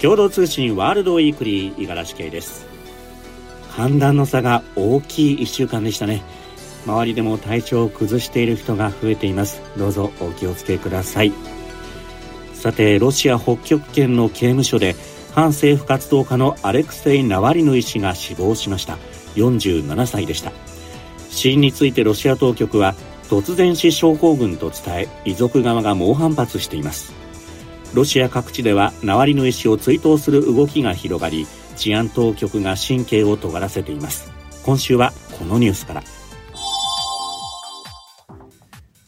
共同通信ワールドウィークリー五十嵐圭です。寒暖の差が大きい1週間でしたね。周りでも体調を崩している人が増えています。どうぞお気をつけください。さてロシア北極圏の刑務所で反政府活動家のアレクセイ・ナワリヌイ氏が死亡しました。47歳でした。死因についてロシア当局は突然死症候群と伝え遺族側が猛反発しています。ロシア各地ではナワリヌイ氏を追悼する動きが広がり治安当局が神経を尖らせています。今週はこのニュースから。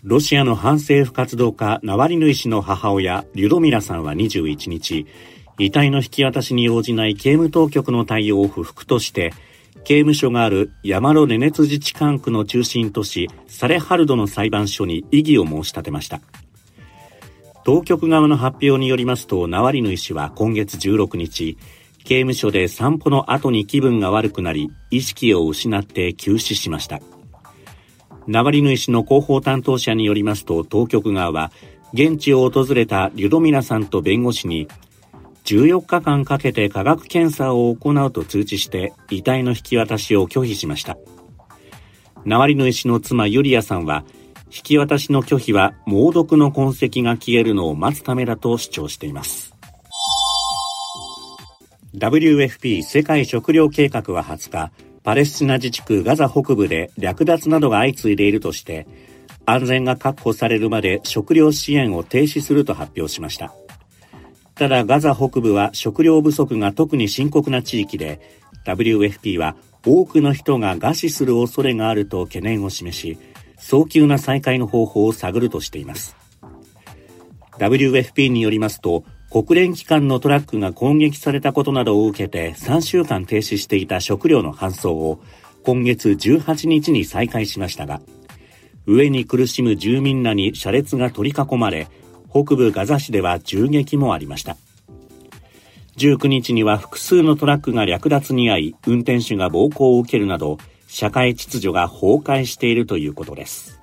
ロシアの反政府活動家ナワリヌイ氏の母親リュドミラさんは21日遺体の引き渡しに応じない刑務当局の対応を不服として刑務所があるヤマロネネツ自治管区の中心都市サレハルドの裁判所に異議を申し立てました。当局側の発表によりますとナワリヌイ氏は今月16日刑務所で散歩の後に気分が悪くなり意識を失って急死しましたナワリヌイ氏の広報担当者によりますと当局側は現地を訪れたリュドミラさんと弁護士に14日間かけて科学検査を行うと通知して遺体の引き渡しを拒否しました。ナワリヌイ氏の妻ユリアさんは、引き渡しの拒否は猛毒の痕跡が消えるのを待つためだと主張しています。WFP 世界食糧計画は20日、パレスチナ自治区ガザ北部で略奪などが相次いでいるとして、安全が確保されるまで食料支援を停止すると発表しました。ただガザ北部は食料不足が特に深刻な地域で WFP は多くの人が餓死する恐れがあると懸念を示し早急な再開の方法を探るとしています。WFP によりますと国連機関のトラックが攻撃されたことなどを受けて3週間停止していた食料の搬送を今月18日に再開しましたが上に苦しむ住民らに車列が取り囲まれ北部ガザ市では銃撃もありました。19日には複数のトラックが略奪に遭い運転手が暴行を受けるなど社会秩序が崩壊しているということです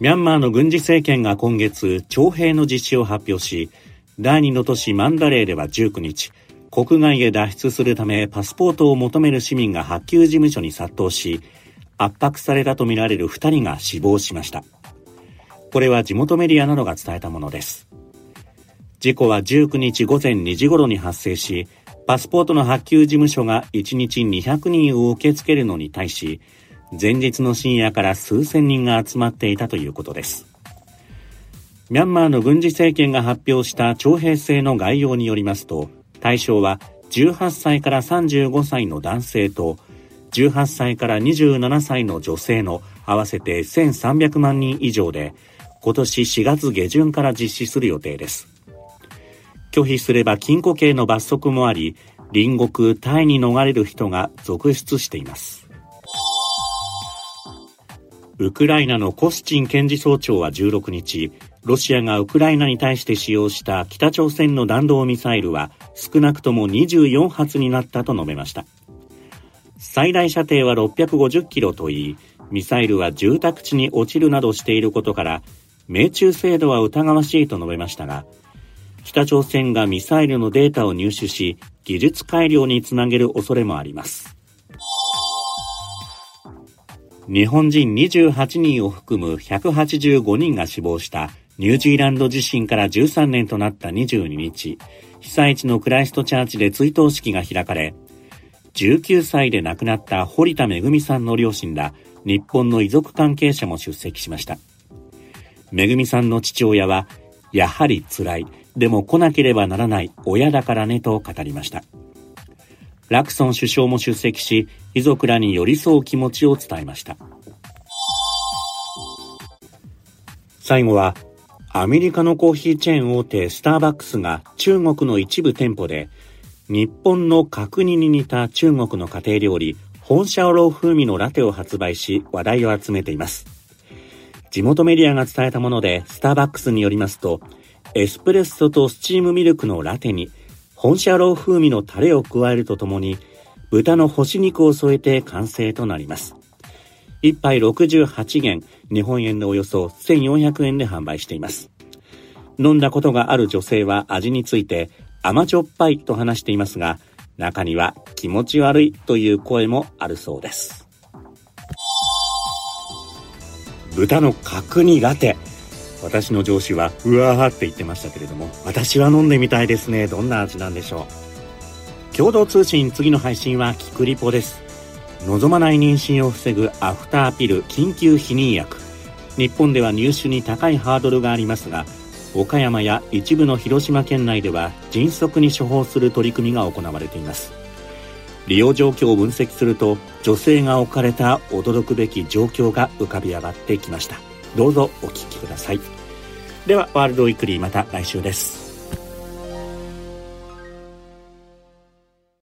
ミャンマーの軍事政権が今月徴兵の実施を発表し第2の都市マンダレーでは19日国外へ脱出するためパスポートを求める市民が発給事務所に殺到し圧迫されたとみられる2人が死亡しましたこれは地元メディアなどが伝えたものです。事故は19日午前2時頃に発生し、パスポートの発給事務所が1日200人を受け付けるのに対し、前日の深夜から数千人が集まっていたということです。ミャンマーの軍事政権が発表した徴兵制の概要によりますと、対象は18歳から35歳の男性と、18歳から27歳の女性の合わせて1300万人以上で、今年4月下旬から実施する予定です。拒否すれば禁錮刑の罰則もあり、隣国タイに逃れる人が続出しています。ウクライナのコスチン検事総長は16日、ロシアがウクライナに対して使用した北朝鮮の弾道ミサイルは少なくとも24発になったと述べました。最大射程は650キロといい、ミサイルは住宅地に落ちるなどしていることから、命中精度は疑わしいと述べましたが、北朝鮮がミサイルのデータを入手し、技術改良につなげる恐れもあります。日本人28人を含む185人が死亡したニュージーランド地震から13年となった22日、被災地のクライストチャーチで追悼式が開かれ、19歳で亡くなった堀田恵さんの両親ら日本の遺族関係者も出席しました。めぐみさんの父親は、やはり辛い、でも来なければならない親だからねと語りました。ラクソン首相も出席し、遺族らに寄り添う気持ちを伝えました。最後は、アメリカのコーヒーチェーン大手スターバックスが中国の一部店舗で、日本の角煮に似た中国の家庭料理、本シャオロー風味のラテを発売し話題を集めています。地元メディアが伝えたもので、スターバックスによりますと、エスプレッソとスチームミルクのラテに、本社ロー風味のタレを加えるとともに、豚の干し肉を添えて完成となります。1杯68元、日本円でおよそ1400円で販売しています。飲んだことがある女性は味について甘じょっぱいと話していますが、中には気持ち悪いという声もあるそうです。豚の角煮ラテ。私の上司は、うわーって言ってましたけれども、私は飲んでみたいですね。どんな味なんでしょう。共同通信次の配信はキクリポです。望まない妊娠を防ぐアフターピル緊急避妊薬。日本では入手に高いハードルがありますが、岡山や一部の広島県内では迅速に処方する取り組みが行われています利用状況を分析すると女性が置かれた驚くべき状況が浮かび上がってきましたどうぞお聞きください。ではワールドウィークリーまた来週です。